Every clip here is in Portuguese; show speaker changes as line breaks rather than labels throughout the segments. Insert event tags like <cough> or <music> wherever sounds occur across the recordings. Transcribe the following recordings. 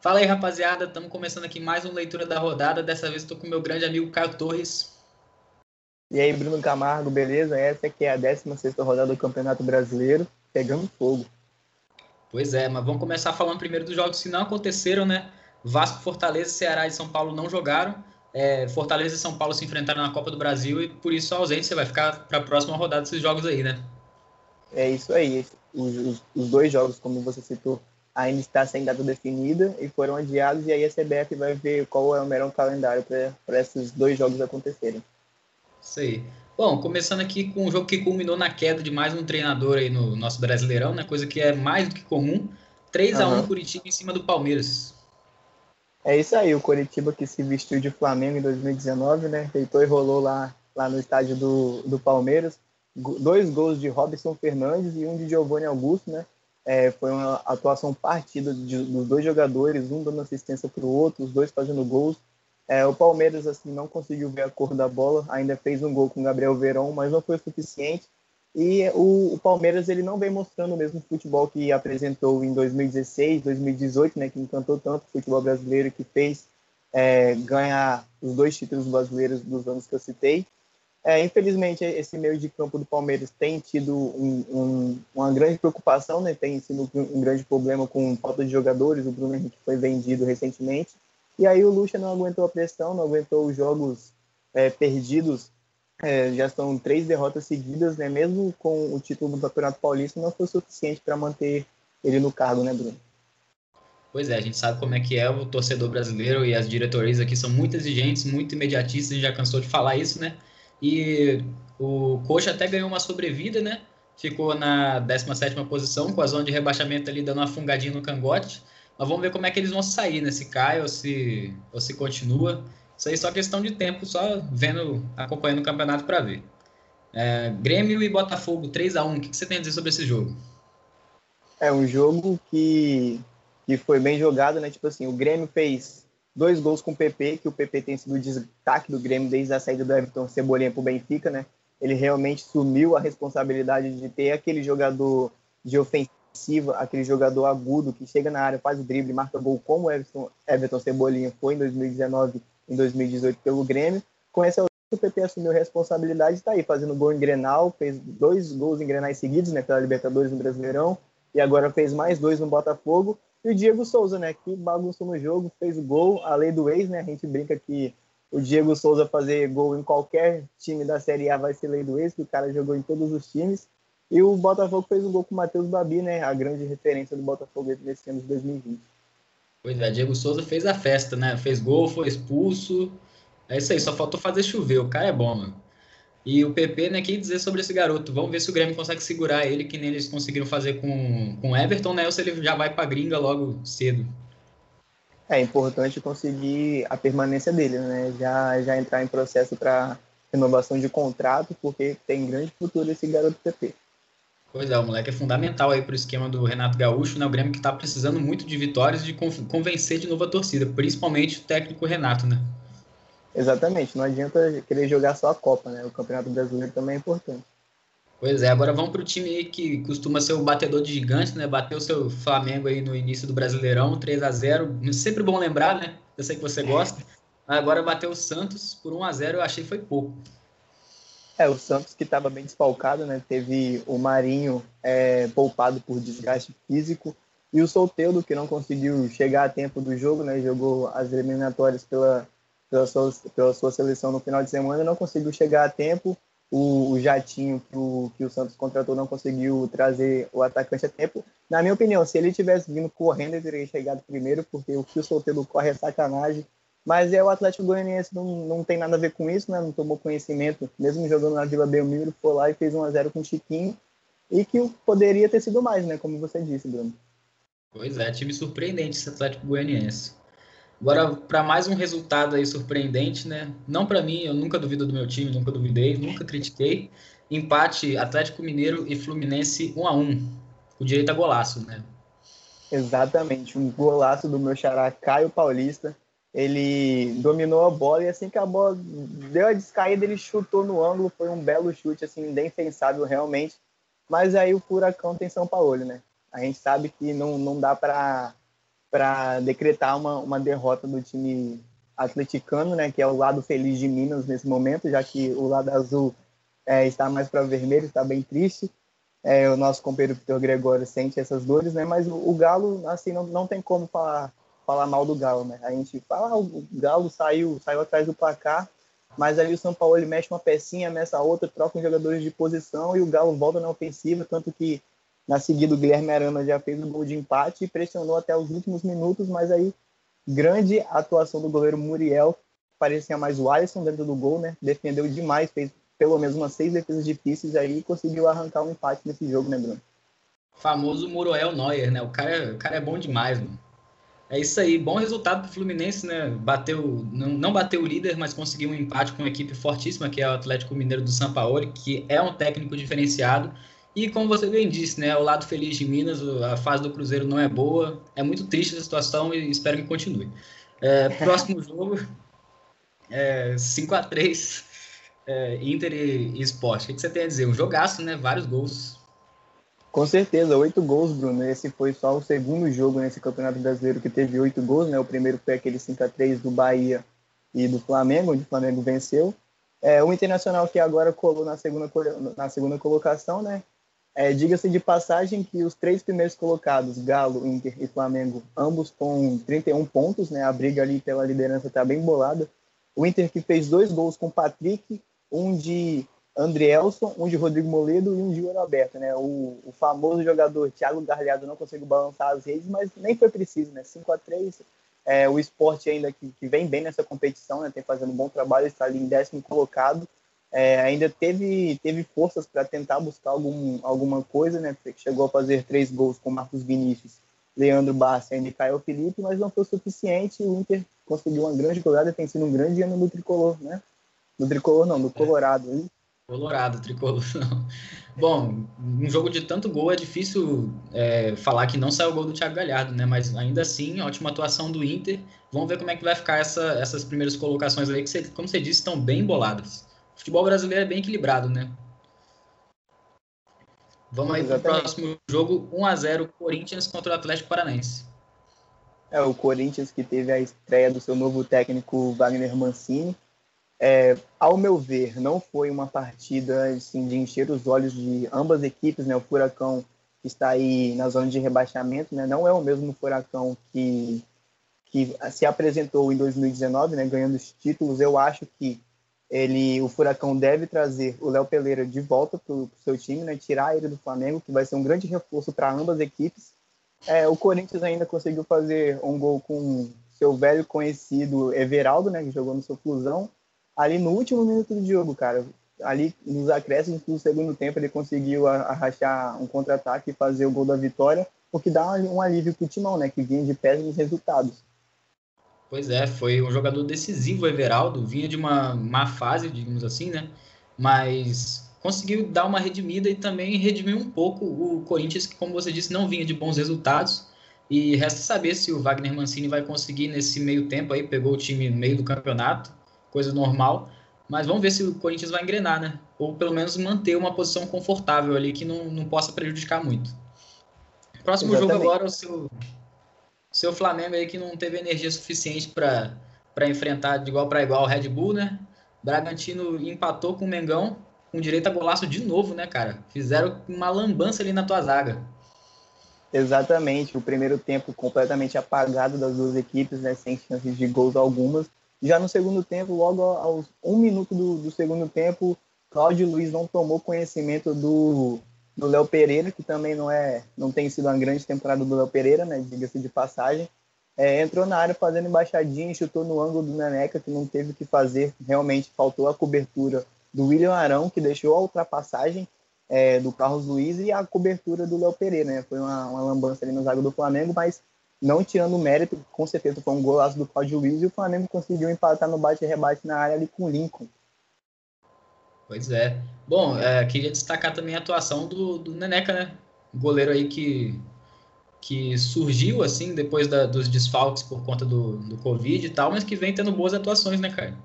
Fala aí, rapaziada. Estamos começando aqui mais uma leitura da rodada. Dessa vez estou com meu grande amigo Caio Torres.
E aí, Bruno Camargo, beleza? Essa aqui é a 16 rodada do Campeonato Brasileiro, pegando fogo.
Pois é, mas vamos começar falando primeiro dos jogos que não aconteceram, né? Vasco, Fortaleza, Ceará e São Paulo não jogaram. É, Fortaleza e São Paulo se enfrentaram na Copa do Brasil e por isso a ausência vai ficar para a próxima rodada desses jogos aí, né?
É isso aí. Os, os, os dois jogos, como você citou, ainda está sem data definida e foram adiados, e aí a CBF vai ver qual é o melhor calendário para esses dois jogos acontecerem.
Isso aí. Bom, começando aqui com um jogo que culminou na queda de mais um treinador aí no nosso Brasileirão, né? Coisa que é mais do que comum. 3 a 1 Curitiba em cima do Palmeiras.
É isso aí, o Curitiba que se vestiu de Flamengo em 2019, né? Deitou e rolou lá, lá no estádio do, do Palmeiras. Dois gols de Robson Fernandes e um de Giovanni Augusto, né? É, foi uma atuação partida de, dos dois jogadores, um dando assistência para o outro, os dois fazendo gols. É, o Palmeiras assim não conseguiu ver a cor da bola, ainda fez um gol com o Gabriel Verão, mas não foi suficiente. E o, o, Palmeiras ele não vem mostrando o mesmo futebol que apresentou em 2016, 2018, né, que encantou tanto o futebol brasileiro que fez é, ganhar os dois títulos brasileiros dos anos que eu citei. É, infelizmente, esse meio de campo do Palmeiras tem tido um, um, uma grande preocupação, né? tem sido um grande problema com falta de jogadores. O Bruno Henrique foi vendido recentemente. E aí o Lucha não aguentou a pressão, não aguentou os jogos é, perdidos. É, já são três derrotas seguidas, né? mesmo com o título do Campeonato Paulista, não foi suficiente para manter ele no cargo, né, Bruno?
Pois é, a gente sabe como é que é o torcedor brasileiro e as diretorias aqui são muito exigentes, muito imediatistas, a gente já cansou de falar isso, né? E o Coxa até ganhou uma sobrevida, né? Ficou na 17 posição, com a zona de rebaixamento ali dando uma fungadinha no cangote. Mas vamos ver como é que eles vão sair, né? Se cai ou se, ou se continua. Isso aí é só questão de tempo, só vendo, acompanhando o campeonato para ver. É, Grêmio e Botafogo 3 a 1 O que, que você tem a dizer sobre esse jogo?
É um jogo que, que foi bem jogado, né? Tipo assim, o Grêmio fez dois gols com o PP, que o PP tem sido o destaque do Grêmio desde a saída do Everton Cebolinha para o Benfica, né? Ele realmente sumiu a responsabilidade de ter aquele jogador de ofensiva, aquele jogador agudo que chega na área, faz o drible, marca gol como o Everton, Everton Cebolinha foi em 2019 em 2018 pelo Grêmio. Com essa o PP assumiu a responsabilidade, está aí fazendo gol em Grenal, fez dois gols em Grenais seguidos, né, pela Libertadores no Brasileirão, e agora fez mais dois no Botafogo. E o Diego Souza, né, que bagunçou no jogo, fez o gol, a lei do ex, né, a gente brinca que o Diego Souza fazer gol em qualquer time da Série A vai ser lei do ex, que o cara jogou em todos os times. E o Botafogo fez o gol com o Matheus Babi, né, a grande referência do Botafogo nesse ano de 2020.
Pois é, Diego Souza fez a festa, né, fez gol, foi expulso, é isso aí, só faltou fazer chover, o cara é bom, mano. E o PP, né, que dizer sobre esse garoto? Vamos ver se o Grêmio consegue segurar ele, que nem eles conseguiram fazer com, o Everton, né? Ou se ele já vai pra gringa logo cedo.
É importante conseguir a permanência dele, né? Já, já entrar em processo para renovação de contrato, porque tem grande futuro esse garoto PP.
Pois é, o moleque é fundamental aí pro esquema do Renato Gaúcho, né? O Grêmio que tá precisando muito de vitórias e de convencer de novo a torcida, principalmente o técnico Renato, né?
Exatamente, não adianta querer jogar só a Copa, né? O Campeonato Brasileiro também é importante.
Pois é, agora vamos para o time que costuma ser o batedor de gigante, né? Bateu o seu Flamengo aí no início do Brasileirão, 3 a 0 Sempre bom lembrar, né? Eu sei que você gosta. Agora bateu o Santos por 1 a 0 eu achei que foi pouco.
É, o Santos que estava bem desfalcado, né? Teve o Marinho é, poupado por desgaste físico e o Solteudo que não conseguiu chegar a tempo do jogo, né? Jogou as eliminatórias pela pela sua, pela sua seleção no final de semana, não conseguiu chegar a tempo. O, o Jatinho que o, que o Santos contratou não conseguiu trazer o atacante a tempo. Na minha opinião, se ele tivesse vindo correndo, ele teria chegado primeiro, porque o que o Solteiro corre é sacanagem. Mas é o Atlético Goianiense não, não tem nada a ver com isso, né? Não tomou conhecimento, mesmo jogando na Vila Belmiro, foi lá e fez 1 a 0 com o Chiquinho. E que poderia ter sido mais, né? Como você disse, Bruno.
Pois é, time surpreendente esse Atlético Goianiense. Agora, para mais um resultado aí surpreendente, né? Não para mim, eu nunca duvido do meu time, nunca duvidei, nunca critiquei. Empate Atlético Mineiro e Fluminense 1 a 1 o direito a golaço, né?
Exatamente, um golaço do meu xará Caio Paulista. Ele dominou a bola e assim que a bola deu a descaída, ele chutou no ângulo, foi um belo chute, assim, indefensável realmente. Mas aí o furacão tem São Paulo, né? A gente sabe que não, não dá para para decretar uma, uma derrota do time atleticano, né, que é o lado feliz de Minas nesse momento, já que o lado azul é, está mais para vermelho, está bem triste. É, o nosso companheiro Vitor Gregório sente essas dores, né? Mas o, o Galo, assim, não, não tem como falar, falar mal do Galo, né? A gente fala, ah, o Galo saiu, saiu atrás do placar, mas aí o São Paulo ele mexe uma pecinha, mexe a outra, troca os jogadores de posição e o Galo volta na ofensiva, tanto que na seguida o Guilherme Arana já fez o gol de empate e pressionou até os últimos minutos, mas aí grande atuação do goleiro Muriel, parecia mais o Alisson dentro do gol, né? Defendeu demais, fez pelo menos umas seis defesas difíceis aí e conseguiu arrancar um empate nesse jogo, né, Bruno?
Famoso Muriel Neuer, né? O cara, o cara é bom demais, mano. É isso aí, bom resultado para o Fluminense, né? Bateu, não, não, bateu o líder, mas conseguiu um empate com uma equipe fortíssima, que é o Atlético Mineiro do São Paulo, que é um técnico diferenciado. E como você bem disse, né? O lado feliz de Minas, a fase do Cruzeiro não é boa. É muito triste a situação e espero que continue. É, <laughs> próximo jogo, é, 5 a 3 é, Inter e, Sport. O que você tem a dizer? Um jogaço, né? Vários gols.
Com certeza, oito gols, Bruno. Esse foi só o segundo jogo nesse Campeonato Brasileiro que teve oito gols, né? O primeiro foi aquele 5 a 3 do Bahia e do Flamengo, onde o Flamengo venceu. É, o Internacional que agora colou na segunda, na segunda colocação, né? É, Diga-se de passagem que os três primeiros colocados, Galo, Inter e Flamengo, ambos com 31 pontos, né? A briga ali pela liderança está bem bolada. O Inter que fez dois gols com o Patrick, um de Andrielson, um de Rodrigo Moledo e um de Roberto, né? O, o, famoso jogador Thiago Garliado não conseguiu balançar as redes, mas nem foi preciso, né? 5 a 3 é, o esporte ainda que, que, vem bem nessa competição, né? Tem fazendo um bom trabalho, está ali em décimo colocado. É, ainda teve, teve forças para tentar buscar algum, alguma coisa, né? Chegou a fazer três gols com Marcos Vinícius, Leandro Bassi e Caio Felipe, mas não foi suficiente. O Inter conseguiu uma grande jogada, tem sido um grande ano no tricolor, né? No tricolor não, no é. Colorado. Hein?
Colorado, tricolor <laughs> não. Bom, um jogo de tanto gol é difícil é, falar que não saiu o gol do Thiago Galhardo, né? Mas ainda assim, ótima atuação do Inter. Vamos ver como é que vai ficar essa, essas primeiras colocações aí, que, você, como você disse, estão bem boladas. Futebol brasileiro é bem equilibrado, né? Vamos aí para o próximo jogo, 1 a 0 Corinthians contra o Atlético Paranaense.
É, o Corinthians que teve a estreia do seu novo técnico Wagner Mancini é, ao meu ver, não foi uma partida assim, de encher os olhos de ambas equipes. Né? O Furacão está aí na zona de rebaixamento, né? não é o mesmo Furacão que, que se apresentou em 2019, né? ganhando os títulos. Eu acho que ele, o Furacão deve trazer o Léo Peleira de volta para o seu time, né? tirar ele do Flamengo, que vai ser um grande reforço para ambas equipes. É, o Corinthians ainda conseguiu fazer um gol com seu velho conhecido Everaldo, né? que jogou no seu Fusão ali no último minuto do jogo, cara. Ali nos acréscimos do segundo tempo, ele conseguiu arrachar um contra-ataque e fazer o gol da vitória, o que dá um alívio pro Timão, né? Que vinha de péssimos resultados.
Pois é, foi um jogador decisivo, Everaldo, vinha de uma má fase, digamos assim, né? Mas conseguiu dar uma redimida e também redimir um pouco o Corinthians, que, como você disse, não vinha de bons resultados. E resta saber se o Wagner Mancini vai conseguir nesse meio tempo aí, pegou o time no meio do campeonato, coisa normal. Mas vamos ver se o Corinthians vai engrenar, né? Ou pelo menos manter uma posição confortável ali que não, não possa prejudicar muito. Próximo Exatamente. jogo agora, o seu, seu Flamengo aí que não teve energia suficiente para enfrentar de igual para igual o Red Bull, né? Bragantino empatou com o Mengão, com direito a golaço de novo, né, cara? Fizeram uma lambança ali na tua zaga.
Exatamente, o primeiro tempo completamente apagado das duas equipes, né, sem chances de gols algumas. Já no segundo tempo, logo aos um minuto do, do segundo tempo, Cláudio Luiz não tomou conhecimento do do Léo Pereira, que também não é não tem sido uma grande temporada do Léo Pereira, né? Diga-se de passagem. É, entrou na área fazendo embaixadinha, chutou no ângulo do Neneca, que não teve o que fazer, realmente faltou a cobertura do William Arão, que deixou a ultrapassagem é, do Carlos Luiz e a cobertura do Léo Pereira, né? Foi uma, uma lambança ali no zago do Flamengo, mas não tirando o mérito, com certeza foi um golaço do Claudio Luiz e o Flamengo conseguiu empatar no bate-rebate na área ali com o Lincoln.
Pois é. Bom, é, queria destacar também a atuação do, do Neneca, né? Goleiro aí que, que surgiu, assim, depois da, dos desfalques por conta do, do Covid e tal, mas que vem tendo boas atuações, né, cara?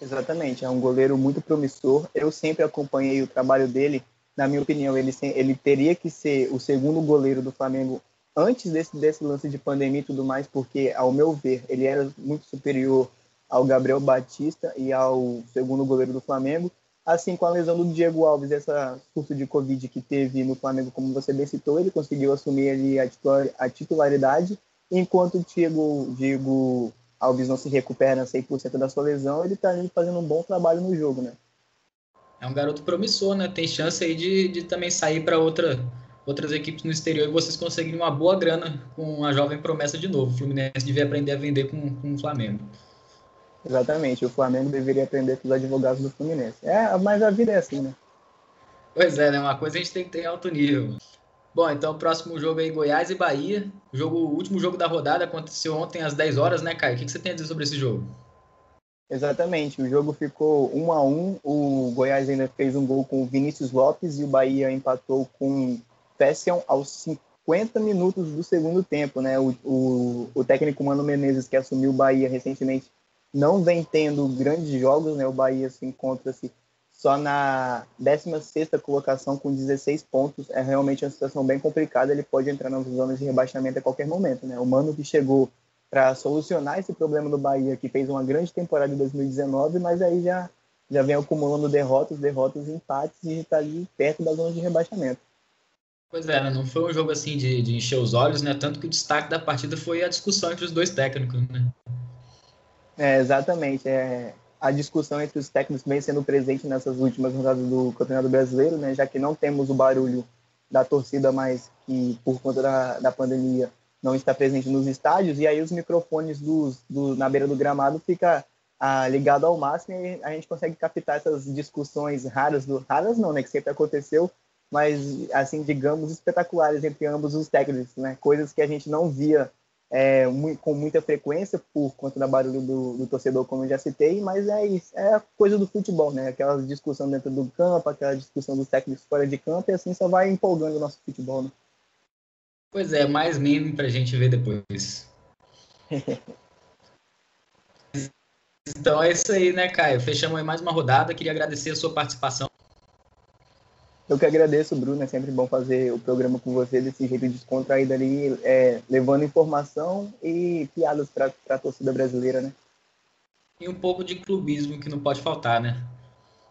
Exatamente, é um goleiro muito promissor. Eu sempre acompanhei o trabalho dele. Na minha opinião, ele, ele teria que ser o segundo goleiro do Flamengo antes desse, desse lance de pandemia e tudo mais, porque, ao meu ver, ele era muito superior ao Gabriel Batista e ao segundo goleiro do Flamengo. Assim, com a lesão do Diego Alves, essa surto de Covid que teve no Flamengo, como você bem citou, ele conseguiu assumir ali a titularidade, enquanto o Diego, Diego Alves não se recupera 100% da sua lesão, ele está fazendo um bom trabalho no jogo, né?
É um garoto promissor, né? Tem chance aí de, de também sair para outra, outras equipes no exterior e vocês conseguirem uma boa grana com a jovem promessa de novo. O Fluminense devia aprender a vender com, com o Flamengo.
Exatamente, o Flamengo deveria aprender com os advogados do Fluminense. É, mas a vida é assim, né?
Pois é, né? Uma coisa a gente tem que ter alto nível. Bom, então o próximo jogo aí, Goiás e Bahia. O, jogo, o último jogo da rodada aconteceu ontem às 10 horas, né, Caio? O que você tem a dizer sobre esse jogo?
Exatamente, o jogo ficou 1 a 1 O Goiás ainda fez um gol com o Vinícius Lopes e o Bahia empatou com Fession aos 50 minutos do segundo tempo, né? O, o, o técnico Mano Menezes, que assumiu o Bahia recentemente, não vem tendo grandes jogos, né? O Bahia se encontra-se só na 16ª colocação com 16 pontos. É realmente uma situação bem complicada. Ele pode entrar nas zonas de rebaixamento a qualquer momento. Né? O Mano que chegou para solucionar esse problema do Bahia, que fez uma grande temporada em 2019, mas aí já, já vem acumulando derrotas, derrotas empates e está ali perto da zona de rebaixamento.
Pois é, né? não foi um jogo assim de, de, encher os olhos, né? Tanto que o destaque da partida foi a discussão entre os dois técnicos, né?
É, exatamente. É, a discussão entre os técnicos vem sendo presente nessas últimas rodadas do Campeonato Brasileiro, né, já que não temos o barulho da torcida mais que, por conta da, da pandemia, não está presente nos estádios, e aí os microfones dos, do, na beira do gramado fica ah, ligado ao máximo e a gente consegue captar essas discussões raras, do, raras não, né, que sempre aconteceu, mas, assim, digamos, espetaculares entre ambos os técnicos, né, coisas que a gente não via é, com muita frequência por conta da barulho do, do, torcedor, como eu já citei, mas é isso, é a coisa do futebol, né? Aquela discussão dentro do campo, aquela discussão dos técnicos fora de campo, e assim só vai empolgando o nosso futebol, né?
Pois é, mais meme pra gente ver depois. <laughs> então é isso aí, né, Caio? Fechamos aí mais uma rodada. Queria agradecer a sua participação.
Eu que agradeço, Bruno. É sempre bom fazer o programa com você desse jeito descontraído ali, é, levando informação e piadas para a torcida brasileira, né?
E um pouco de clubismo que não pode faltar, né?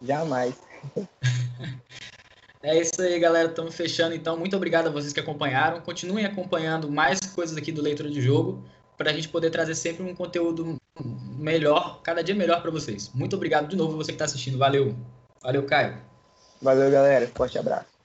Jamais. <laughs>
é isso aí, galera. Estamos fechando. Então, muito obrigado a vocês que acompanharam. Continuem acompanhando mais coisas aqui do Leitura de Jogo para a gente poder trazer sempre um conteúdo melhor, cada dia melhor para vocês. Muito obrigado de novo você que está assistindo. Valeu. Valeu, Caio.
Valeu, galera. Forte abraço.